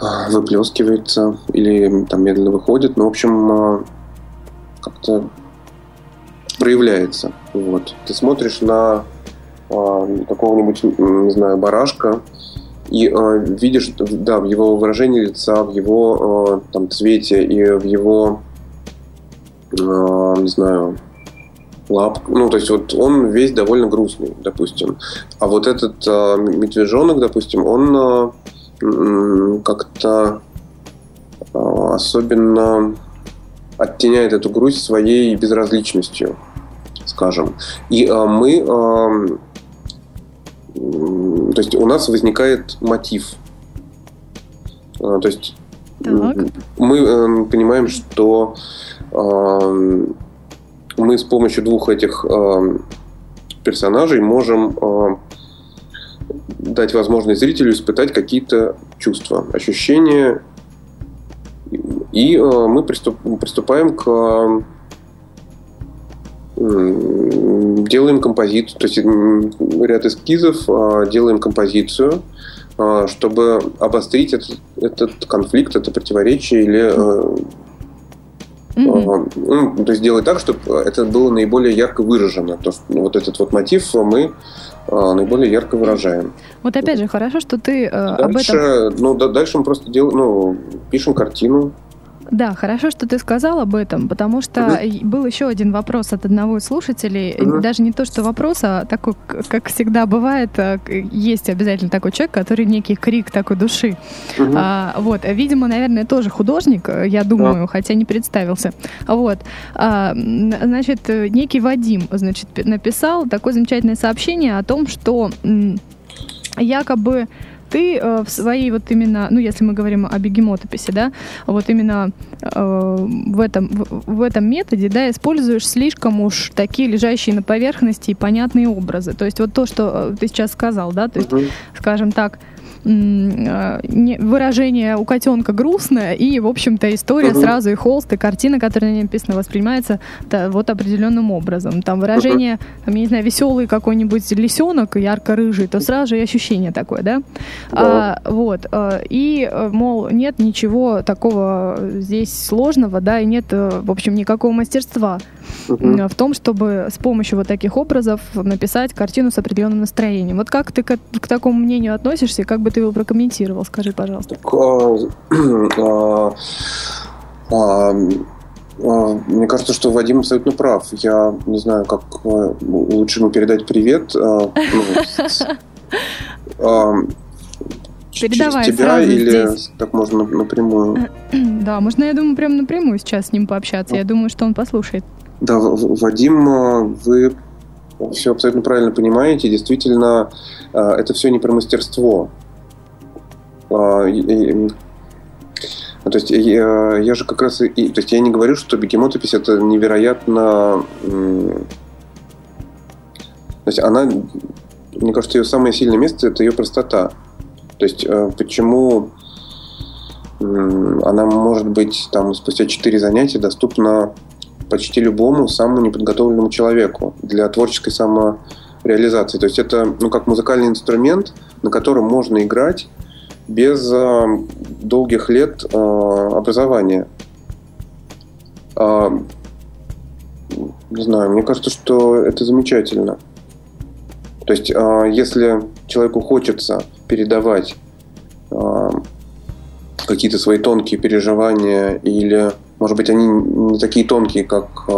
B: выплескивается или там медленно выходит. Ну, в общем, э, как-то проявляется. Вот. Ты смотришь на э, какого-нибудь, не знаю, барашка, и э, видишь, да, в его выражении лица, в его э, там цвете и в его, э, не знаю, лап, ну, то есть вот он весь довольно грустный, допустим. А вот этот э, медвежонок, допустим, он э, как-то э, особенно оттеняет эту грусть своей безразличностью, скажем. И э, мы э, то есть у нас возникает мотив. А, то есть так. мы э, понимаем, что мы с помощью двух этих персонажей можем дать возможность зрителю испытать какие-то чувства, ощущения. И мы приступаем к делаем композицию, то есть ряд эскизов, а, делаем композицию, а, чтобы обострить этот, этот конфликт, это противоречие или Mm-hmm. Ну, то есть делать так, чтобы это было наиболее ярко выражено. То, что вот этот вот мотив мы наиболее ярко выражаем.
A: Вот опять же, хорошо, что ты
B: дальше,
A: об этом...
B: Ну, да, дальше мы просто делаем, ну, пишем картину,
A: да, хорошо, что ты сказал об этом, потому что угу. был еще один вопрос от одного из слушателей. Угу. Даже не то, что вопрос, а такой, как всегда бывает, э, есть обязательно такой человек, который некий крик такой души. Угу. А, вот, видимо, наверное, тоже художник, э, я думаю, да. хотя не представился. Вот, а, значит, некий Вадим, значит, написал такое замечательное сообщение о том, что якобы ты э, в своей вот именно, ну, если мы говорим о бегемотописи, да, вот именно э, в, этом, в, в этом методе, да, используешь слишком уж такие лежащие на поверхности и понятные образы. То есть вот то, что э, ты сейчас сказал, да, то есть, угу. скажем так, выражение у котенка грустное, и, в общем-то, история угу. сразу и холст, и картина, которая на ней написана, воспринимается да, вот определенным образом. Там выражение, там, я не знаю, веселый какой-нибудь лисенок, ярко-рыжий, то сразу же и ощущение такое, да? да. А, вот. А, и, мол, нет ничего такого здесь сложного, да, и нет, в общем, никакого мастерства угу. в том, чтобы с помощью вот таких образов написать картину с определенным настроением. Вот как ты к, к такому мнению относишься, как бы ты его прокомментировал? Скажи, пожалуйста.
B: А, а, а, мне кажется, что Вадим абсолютно прав. Я не знаю, как лучше ему передать привет. Ну,
A: Передавай
B: через тебя или здесь. так можно напрямую?
A: Да, можно, я думаю, прям напрямую сейчас с ним пообщаться. Я думаю, что он послушает.
B: Да, Вадим, вы все абсолютно правильно понимаете. Действительно, это все не про мастерство. А, то есть я, я же как раз и, то есть я не говорю, что бегемотопись это невероятно, то есть она, мне кажется, ее самое сильное место это ее простота. То есть э, почему она может быть там спустя 4 занятия доступна почти любому самому неподготовленному человеку для творческой самореализации. То есть это ну, как музыкальный инструмент, на котором можно играть без э, долгих лет э, образования. Э, не знаю, мне кажется, что это замечательно. То есть, э, если человеку хочется передавать какие-то свои тонкие переживания или, может быть, они не такие тонкие, как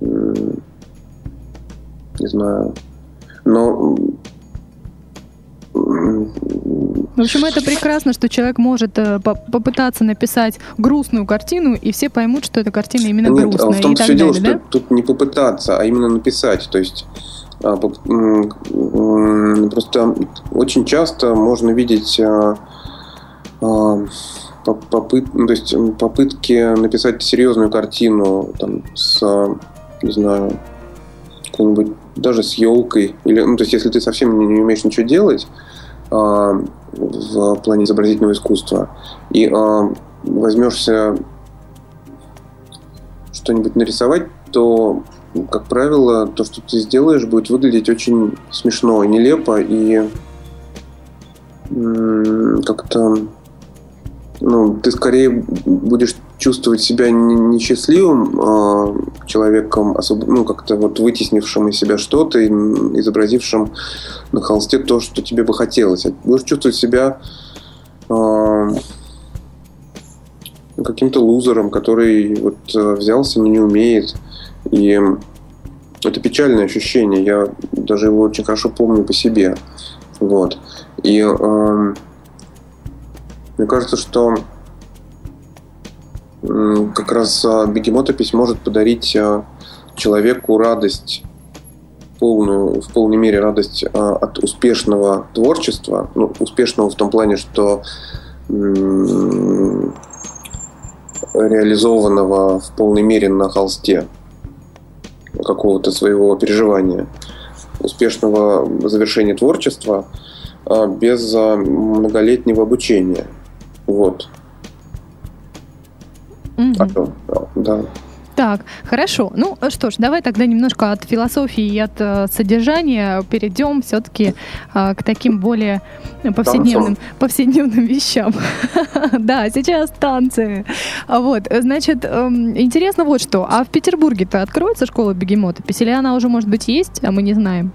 B: не знаю, но
A: в общем, это прекрасно, что человек может э, попытаться написать грустную картину, и все поймут, что эта картина именно Нет, грустная.
B: в том
A: и так
B: все
A: далее,
B: дело,
A: да?
B: что тут не попытаться, а именно написать. То есть а, просто очень часто можно видеть а, а, попыт, ну, то есть попытки написать серьезную картину там, с, не знаю, какой-нибудь даже с елкой. Или, ну, то есть, если ты совсем не, не умеешь ничего делать в плане изобразительного искусства, и э, возьмешься что-нибудь нарисовать, то, как правило, то, что ты сделаешь, будет выглядеть очень смешно нелепо, и как-то ну, ты скорее будешь чувствовать себя несчастливым э, человеком, особо, ну, как-то вот вытеснившим из себя что-то, изобразившим на холсте то, что тебе бы хотелось. Будешь чувствовать себя э, каким-то лузером, который вот э, взялся, но не умеет. И это печальное ощущение. Я даже его очень хорошо помню по себе. Вот. И э, мне кажется, что как раз а, бегемотопись может подарить а, человеку радость полную, в полной мере радость а, от успешного творчества, ну, успешного в том плане, что реализованного в полной мере на холсте какого-то своего переживания, успешного завершения творчества без многолетнего обучения. Вот.
A: Угу.
B: да.
A: Так, хорошо. Ну что ж, давай тогда немножко от философии и от э, содержания перейдем все-таки э, к таким более повседневным, повседневным вещам. да, сейчас танцы. А Вот, значит, э, интересно вот что. А в Петербурге-то откроется школа бегемотопись? Или она уже, может быть, есть, а мы не знаем?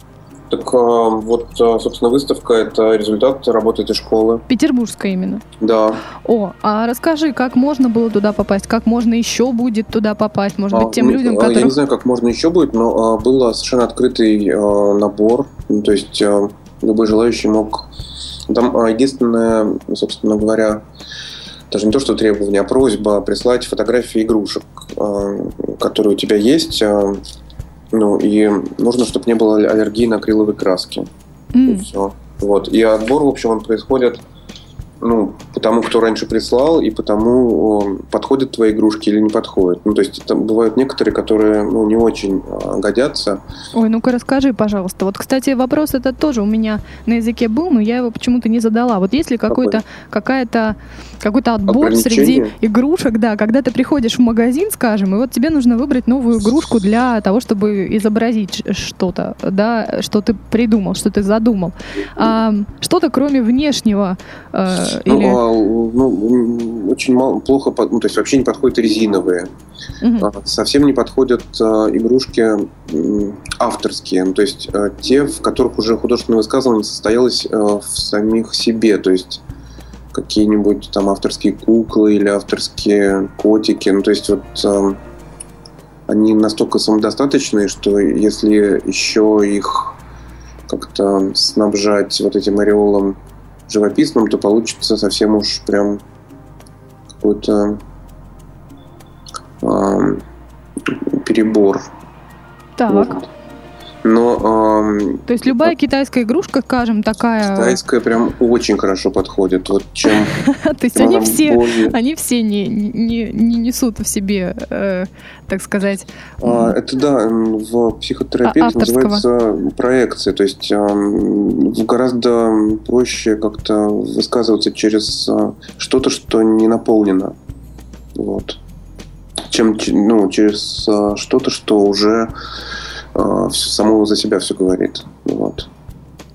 B: Так а, вот, а, собственно, выставка – это результат работы этой школы.
A: Петербургская именно?
B: Да.
A: О, а расскажи, как можно было туда попасть? Как можно еще будет туда попасть? Может быть, тем а, людям,
B: которые... Я не знаю, как можно еще будет, но а, был совершенно открытый а, набор. Ну, то есть а, любой желающий мог... Там а, единственное, собственно говоря, даже не то, что требование, а просьба прислать фотографии игрушек, а, которые у тебя есть, ну, и нужно, чтобы не было аллергии на акриловые краски. Mm. И все. Вот. И отбор, в общем, он происходит ну, потому кто раньше прислал, и потому подходят твои игрушки или не подходят. Ну, то есть там бывают некоторые, которые ну, не очень а, годятся.
A: Ой, ну-ка расскажи, пожалуйста. Вот, кстати, вопрос этот тоже у меня на языке был, но я его почему-то не задала. Вот есть ли какой-то, какая-то, какой-то отбор среди игрушек, да, когда ты приходишь в магазин, скажем, и вот тебе нужно выбрать новую игрушку для того, чтобы изобразить что-то, да, что ты придумал, что ты задумал. А, что-то кроме внешнего э,
B: ну, или... а, ну, очень мало, плохо, ну, то есть вообще не подходят резиновые. Угу. Совсем не подходят а, игрушки авторские, ну, то есть а, те, в которых уже художественное высказывание состоялось а, в самих себе, то есть какие-нибудь там авторские куклы или авторские котики, ну то есть вот а, они настолько самодостаточные, что если еще их как-то снабжать вот этим ореолом живописном, то получится совсем уж прям какой-то э, перебор.
A: Так. Вот.
B: Но,
A: эм, То есть любая китайская игрушка, скажем, такая...
B: Китайская прям очень хорошо подходит. Вот чем...
A: То есть они все, они все не, не, не несут в себе, э, так сказать...
B: А, это да, в психотерапии а, называется проекция. То есть э, гораздо проще как-то высказываться через э, что-то, что не наполнено. Вот. Чем ну, через э, что-то, что уже само за себя все говорит. Вот.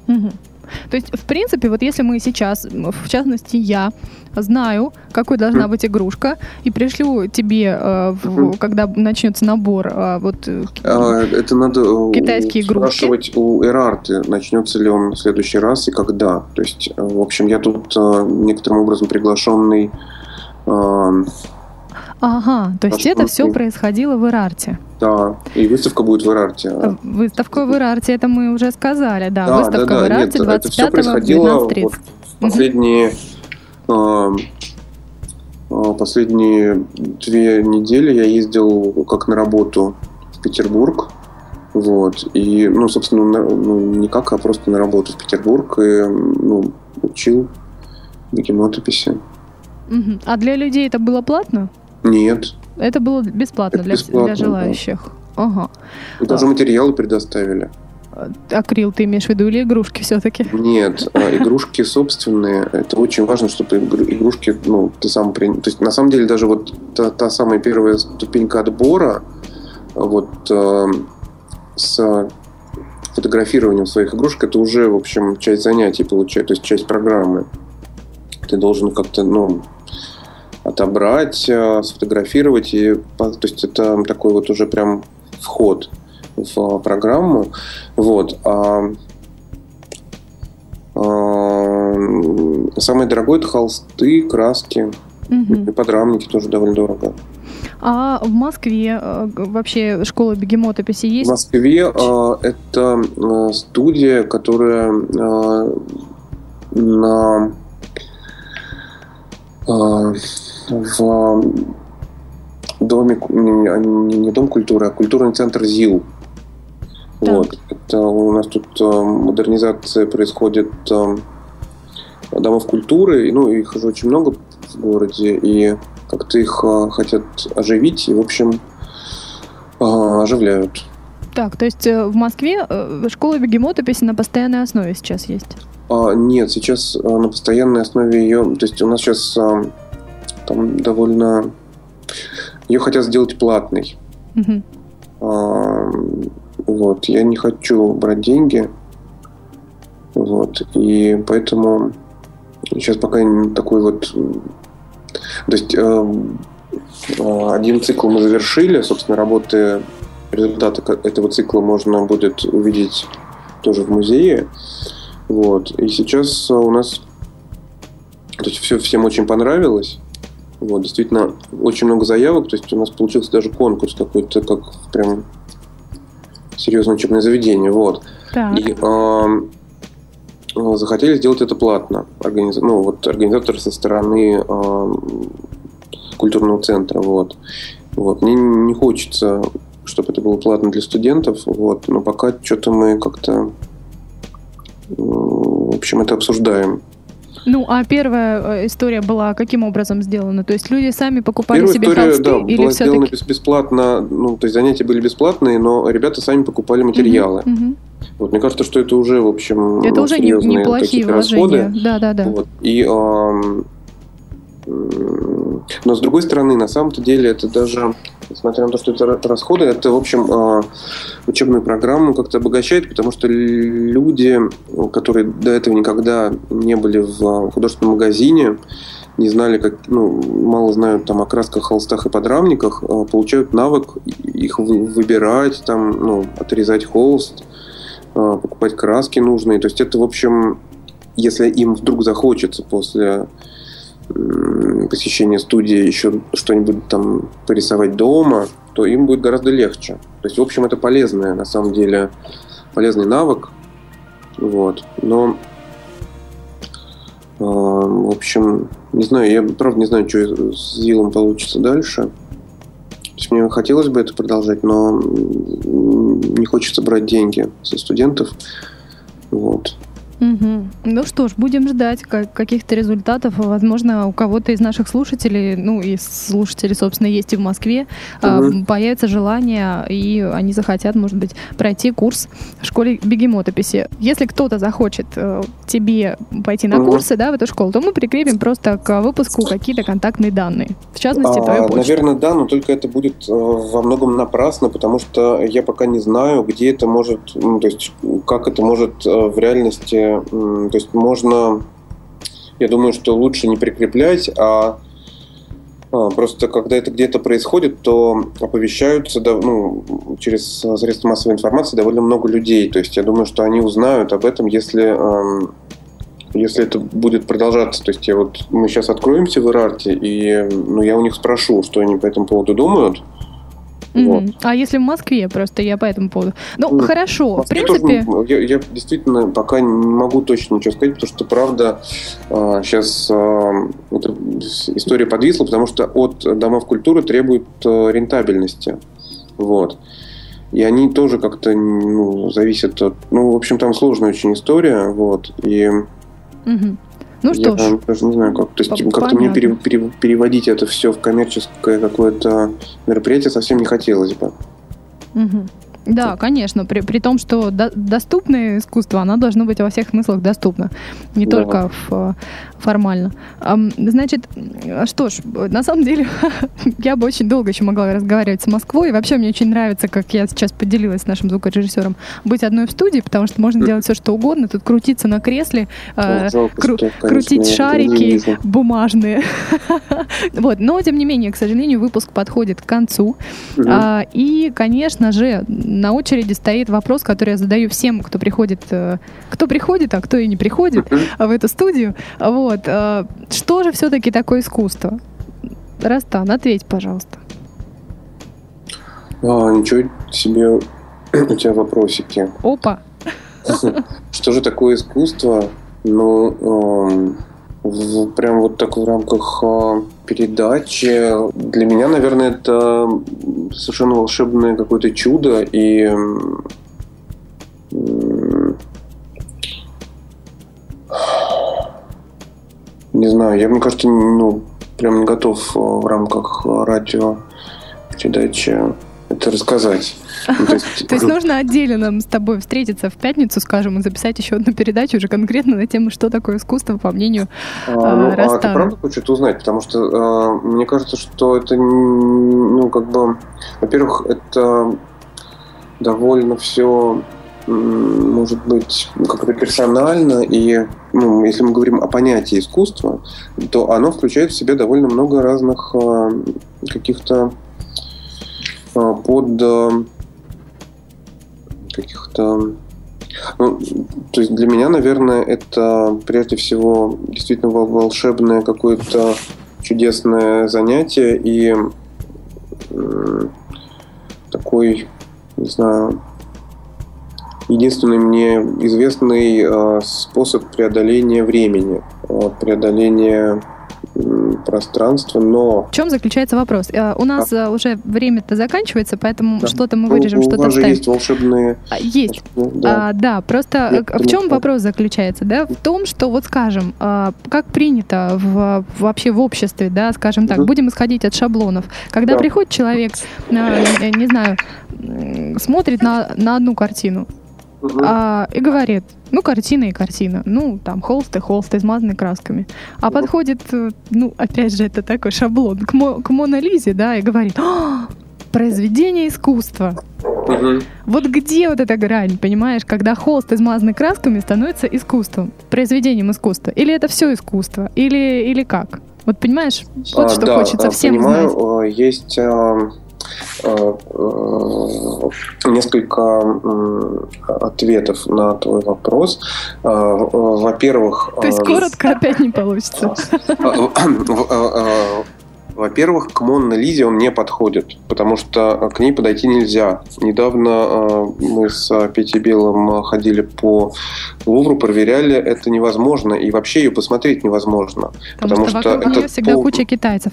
A: Угу. То есть, в принципе, вот если мы сейчас, в частности, я знаю, какой должна быть игрушка, и пришлю тебе, э, в, когда начнется набор, э, вот
B: э, а, это надо
A: китайские игрушки.
B: спрашивать у Эрарты, начнется ли он в следующий раз и когда. То есть, э, в общем, я тут э, некоторым образом приглашенный э,
A: Ага, то есть это все происходило в Ирарте.
B: Да, и выставка будет в Ирарте. А
A: выставка в Ирарте, это мы уже сказали, да. да выставка да, да. в Ирарте 25 19.30. Вот
B: последние, э, последние две недели я ездил как на работу в Петербург. Вот. И, ну, собственно, на, ну, не как, а просто на работу в Петербург и ну, учил бегемотописи.
A: Угу. А для людей это было платно?
B: Нет.
A: Это было бесплатно, Это для, бесплатно для желающих. Да. Ага.
B: Даже а. материалы предоставили.
A: Акрил ты имеешь в виду или игрушки все-таки?
B: Нет, а игрушки собственные. Это очень важно, чтобы игрушки, ну, ты сам при... То есть, на самом деле, даже вот та, та самая первая ступенька отбора, вот э, с фотографированием своих игрушек, это уже, в общем, часть занятий получает, то есть часть программы. Ты должен как-то, ну, отобрать, э, сфотографировать. И, то есть это такой вот уже прям вход в программу. Вот. А, а, самое дорогое это холсты, краски. Угу. И подрамники тоже довольно дорого.
A: А в Москве э, вообще школа бегемотописи есть?
B: В Москве э, это э, студия, которая э, на э, в доме, не, дом культуры, а культурный центр ЗИЛ. Вот. Это у нас тут э, модернизация происходит э, домов культуры, ну, их уже очень много в городе, и как-то их э, хотят оживить, и, в общем, оживляют.
A: Так, то есть в Москве школа бегемотописи на постоянной основе сейчас есть?
B: А, нет, сейчас на постоянной основе ее... То есть у нас сейчас там довольно... Ее хотят сделать платной. А, Вот, я не хочу брать деньги. Вот, и поэтому сейчас пока такой вот... То есть один цикл мы завершили, собственно, работы, результаты этого цикла можно будет увидеть тоже в музее. Вот, и сейчас у нас... То есть все всем очень понравилось. Вот, действительно, очень много заявок. То есть у нас получился даже конкурс какой-то, как прям серьезное учебное заведение. Вот.
A: Так.
B: И э, захотели сделать это платно. Организ- Ну, вот организатор со стороны ам, культурного центра. Вот. Вот. Мне не хочется, чтобы это было платно для студентов. Вот. Но пока что-то мы как-то в общем, это обсуждаем.
A: Ну, а первая э, история была каким образом сделана? То есть люди сами покупали
B: Первая
A: себе
B: история,
A: холсты
B: да,
A: или
B: была сделана бесплатно, ну, то есть занятия были бесплатные, но ребята сами покупали материалы. Вот, мне кажется, что это уже, в общем,
A: Это
B: ну,
A: уже неплохие
B: какие-то расходы.
A: вложения. Да, да, да.
B: Вот. И, но с другой стороны, на самом-то деле, это даже, несмотря на то, что это ра- расходы, это, в общем, а, учебную программу как-то обогащает, потому что люди, которые до этого никогда не были в а, художественном магазине, не знали, как, ну, мало знают там о красках, холстах и подрамниках, а, получают навык их вы- выбирать, там, ну, отрезать холст, покупать краски нужные. То есть это, в общем, если им вдруг захочется после м, посещения студии еще что-нибудь там порисовать дома, то им будет гораздо легче. То есть, в общем, это полезное, на самом деле, полезный навык. Вот. Но, э, в общем, не знаю, я правда не знаю, что с Зилом получится дальше. То есть мне хотелось бы это продолжать, но не хочется брать деньги со студентов. Вот.
A: Мгм. Ну что ж, будем ждать как- каких-то результатов. Возможно, у кого-то из наших слушателей, ну и слушателей, собственно, есть и в Москве,
B: Мгм.
A: появится желание, и они захотят, может быть, пройти курс в школе бегемотописи. Если кто-то захочет э, тебе пойти на
B: Мгм.
A: курсы, да, в эту школу, то мы прикрепим просто к выпуску какие-то контактные данные. В частности,
B: А,
A: твою почту.
B: Наверное, да, но только это будет э, во многом напрасно, потому что я пока не знаю, где это может, ну, то есть как это может э, в реальности, то есть можно, я думаю, что лучше не прикреплять, а а, Просто когда это где-то происходит, то оповещаются ну, через средства массовой информации довольно много людей. То есть я думаю, что они узнают об этом, если, если это будет продолжаться. То есть я вот, мы сейчас откроемся в Ирарте, и ну, я у них спрошу, что они по этому поводу думают.
A: Мгм.
B: вот.
A: А если в Москве, просто я по этому поводу. Ну,
B: Ну,
A: хорошо, в
B: Москве тоже
A: принципе...
B: не- я, я действительно пока не могу точно ничего сказать, потому что, правда, сейчас эта история подвисла, потому что от домов культуры требуют э, рентабельности. Вот. И они тоже как-то ну, зависят от... Ну, в общем, там сложная очень история. Вот. И
A: Мгм. Ну
B: я
A: что ж,
B: даже не знаю, как. То есть
A: По-
B: как-то мне пере- пере- переводить это все в коммерческое какое-то мероприятие совсем не хотелось бы.
A: Мгм. Да, конечно, при, при том, что до- доступное искусство, оно должно быть во всех смыслах доступно, не
B: Да.
A: только в, э, формально. Значит, что ж, на самом деле, я бы очень долго еще могла разговаривать с Москвой, и вообще мне очень нравится, как я сейчас поделилась с нашим звукорежиссером, быть одной в студии, потому что можно делать все, что угодно, тут крутиться на кресле, э,
B: Вот, жалко,
A: кру-
B: что, конечно,
A: крутить шарики бумажные. Вот, но тем не менее, к сожалению, выпуск подходит к концу. А, и, конечно же, на очереди стоит вопрос, который я задаю всем, кто приходит, э, кто приходит, а кто и не приходит в эту студию. Вот, э, что же все-таки такое искусство? Растан, ответь, пожалуйста.
B: А, ничего себе у тебя вопросики.
A: Опа.
B: Что же такое искусство? Ну, эм, в- прям вот так в рамках а, передачи. Для меня, наверное, это совершенно волшебное какое-то чудо. И м, не знаю, я, мне кажется, ну, прям не готов а, в рамках а, радио передачи это рассказать. Ну,
A: то, есть... то есть нужно отдельно нам с тобой встретиться в пятницу, скажем, и записать еще одну передачу уже конкретно на тему, что такое искусство, по мнению а, ну,
B: А ты правда хочешь узнать? Потому что а, мне кажется, что это, ну, как бы, во-первых, это довольно все может быть как-то персонально, и ну, если мы говорим о понятии искусства, то оно включает в себя довольно много разных э, каких-то под э, каких-то ну, то есть для меня, наверное, это прежде всего действительно волшебное какое-то чудесное занятие и такой, не знаю, единственный мне известный э, способ преодоления времени, преодоления пространства, но...
A: В чем заключается вопрос? Э, у нас а? уже время-то заканчивается, поэтому да. что-то мы вырежем, ну, что-то
B: вставим. есть волшебные...
A: А, есть. Да, а, да просто Нет, в чем вопрос заключается? Да? В том, что, вот скажем, как принято в, вообще в обществе, да, скажем так, угу. будем исходить от шаблонов. Когда да. приходит человек, не знаю, смотрит на, на одну картину, а, и говорит, ну, картина и картина. Ну, там, холст и холст, измазанный красками. А подходит, э, ну, опять же, это такой шаблон, к, Мо, к Мона Лизе, да, и говорит, «А, произведение искусства. Угу. Вот где вот эта грань, понимаешь, когда холст, измазанный красками, становится искусством, произведением искусства? Или это все искусство? Или, или как? Вот понимаешь, вот а, что да, хочется всем
B: понимаю,
A: знать.
B: Есть Э, э, несколько ответов на твой вопрос. Э, во-первых...
A: То есть коротко опять не получится.
B: Во-первых, к Монна Лизе он не подходит, потому что к ней подойти нельзя. Недавно мы с Петей Белым ходили по Лувру, проверяли, это невозможно, и вообще ее посмотреть невозможно.
A: Потому, потому что, что вокруг это нее всегда пол... куча китайцев.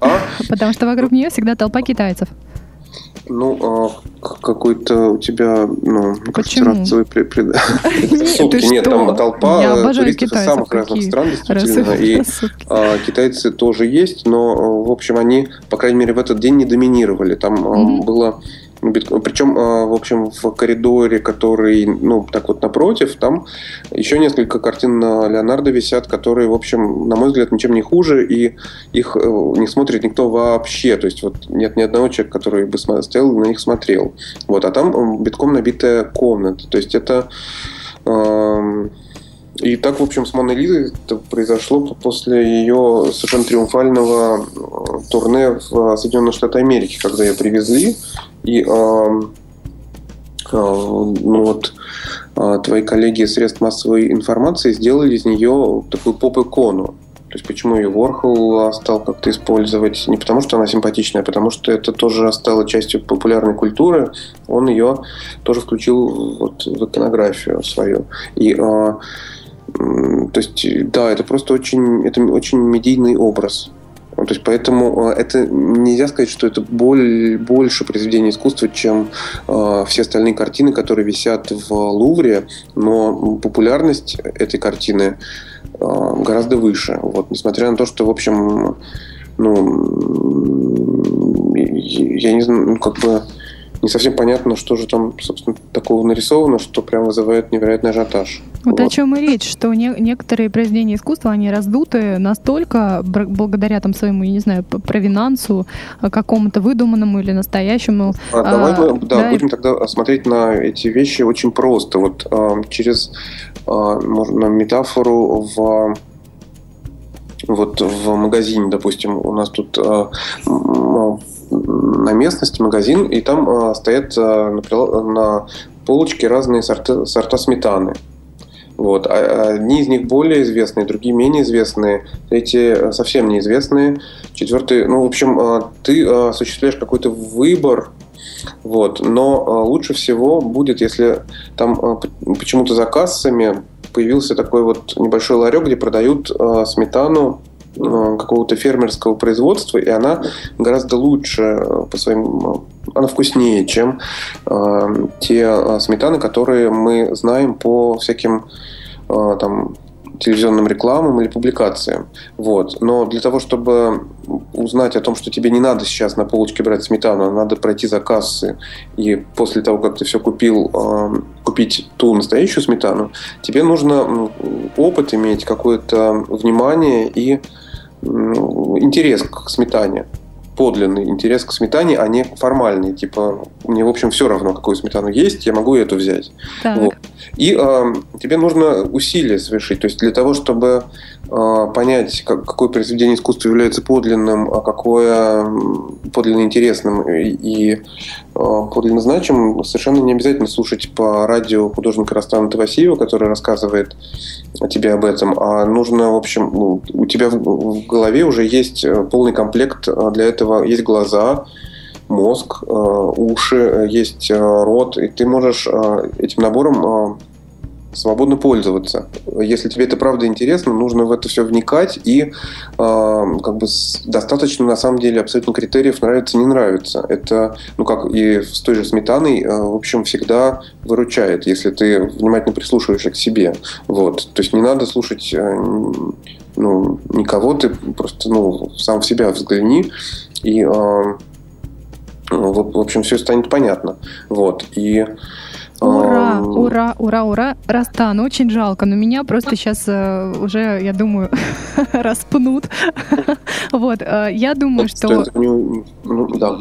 A: А? Потому что вокруг нее всегда толпа китайцев.
B: Ну, а какой-то у тебя, ну, при, при... Нет, Нет, там толпа туристов из самых разных стран, действительно. И а, китайцы тоже есть, но, в общем, они, по крайней мере, в этот день не доминировали. Там mm-hmm. было причем, а, в общем, в коридоре, который, ну, так вот напротив, там еще несколько картин Леонардо висят, которые, в общем, на мой взгляд, ничем не хуже, и их э, не смотрит никто вообще. То есть вот нет ни одного человека, который бы стоял на них смотрел. Вот, а там битком набитая комната. То есть это... Э, и так, в общем, с Моной Лизой это произошло после ее совершенно триумфального э, турне в Соединенные Штаты Америки, когда ее привезли. И э, э, ну вот, э, твои коллеги из средств массовой информации сделали из нее такую поп-икону. То есть почему ее Ворхол стал как-то использовать? Не потому, что она симпатичная, а потому что это тоже стало частью популярной культуры. Он ее тоже включил вот в иконографию свою. И э, то есть, да, это просто очень, это очень медийный образ. То есть, поэтому э, это нельзя сказать, что это боль, больше произведение искусства, чем э, все остальные картины, которые висят в Лувре, но популярность этой картины э, гораздо выше. Вот, несмотря на то, что, в общем, ну, я не знаю, ну, как бы не совсем понятно, что же там, собственно, такого нарисовано, что прям вызывает невероятный ажиотаж.
A: Вот, вот. о чем и речь, что не, некоторые произведения искусства, они раздуты настолько благодаря там своему, я не знаю, провинансу, а, какому-то выдуманному или настоящему.
B: А, давай а, мы да, да, будем тогда смотреть на эти вещи очень просто. Вот а, через а, можно метафору в вот в магазине, допустим, у нас тут а, на местности магазин, и там э, стоят э, на, на полочке разные сорта, сорта сметаны. Вот. А, одни из них более известные, другие менее известные, третьи совсем неизвестные, четвертый, ну, в общем, ты осуществляешь какой-то выбор, вот, но лучше всего будет, если там почему-то за кассами появился такой вот небольшой ларек, где продают сметану Э, какого-то фермерского производства, и она гораздо лучше э, по своим... Э, она вкуснее, чем э, те сметаны, которые мы знаем по всяким э, там телевизионным рекламам или публикациям. Вот. Но для того, чтобы узнать о том, что тебе не надо сейчас на полочке брать сметану, а надо пройти за кассы, и после того, как ты все купил, э, купить ту настоящую сметану, тебе нужно опыт иметь, какое-то внимание и интерес к сметане подлинный интерес к сметане, а не формальный. Типа, мне, в общем, все равно, какую сметану есть, я могу эту взять. Вот. И э, тебе нужно усилия совершить. То есть для того, чтобы э, понять, как, какое произведение искусства является подлинным, а какое подлинно интересным и, и э, подлинно значимым, совершенно не обязательно слушать по радио художника Растана Тавасиева, который рассказывает тебе об этом, а нужно, в общем, ну, у тебя в, голове уже есть полный комплект для этого. Есть глаза, мозг, э, уши, э, есть э, рот, и ты можешь этим набором свободно пользоваться. Если тебе это правда интересно, нужно в это все вникать и как бы достаточно на самом деле абсолютно критериев нравится не нравится. Это ну как и с той же сметаной в общем всегда выручает, если ты внимательно прислушиваешься к себе. Вот, то есть не надо слушать ну никого, ты просто ну сам в себя взгляни и ну, в общем, все станет понятно. Вот. И
A: Ура, ура, ура, ура. Растан, очень жалко, но меня просто сейчас э, уже, я думаю, распнут. вот, э, я думаю, что... Ну, да,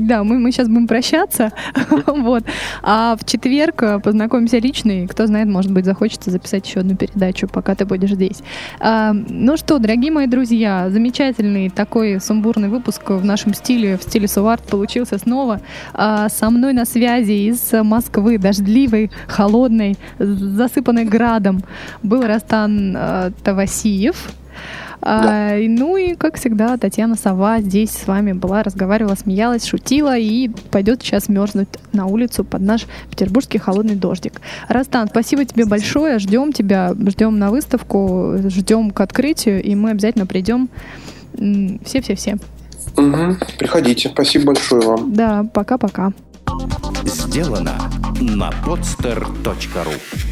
A: да мы, мы сейчас будем прощаться. вот. А в четверг э, познакомимся лично, и кто знает, может быть, захочется записать еще одну передачу, пока ты будешь здесь. А, ну что, дорогие мои друзья, замечательный такой сумбурный выпуск в нашем стиле, в стиле Суварт получился снова. А, со мной на связи из Москвы дождливой, холодной, засыпанной градом был Растан э, Тавасиев. Да. А, ну и, как всегда, Татьяна Сова здесь с вами была, разговаривала, смеялась, шутила и пойдет сейчас мерзнуть на улицу под наш петербургский холодный дождик. Растан, спасибо тебе большое, ждем тебя, ждем на выставку, ждем к открытию, и мы обязательно придем. Все-все-все.
B: Угу. Приходите. Спасибо большое вам.
A: Да, пока-пока.
C: Сделано на podster.ru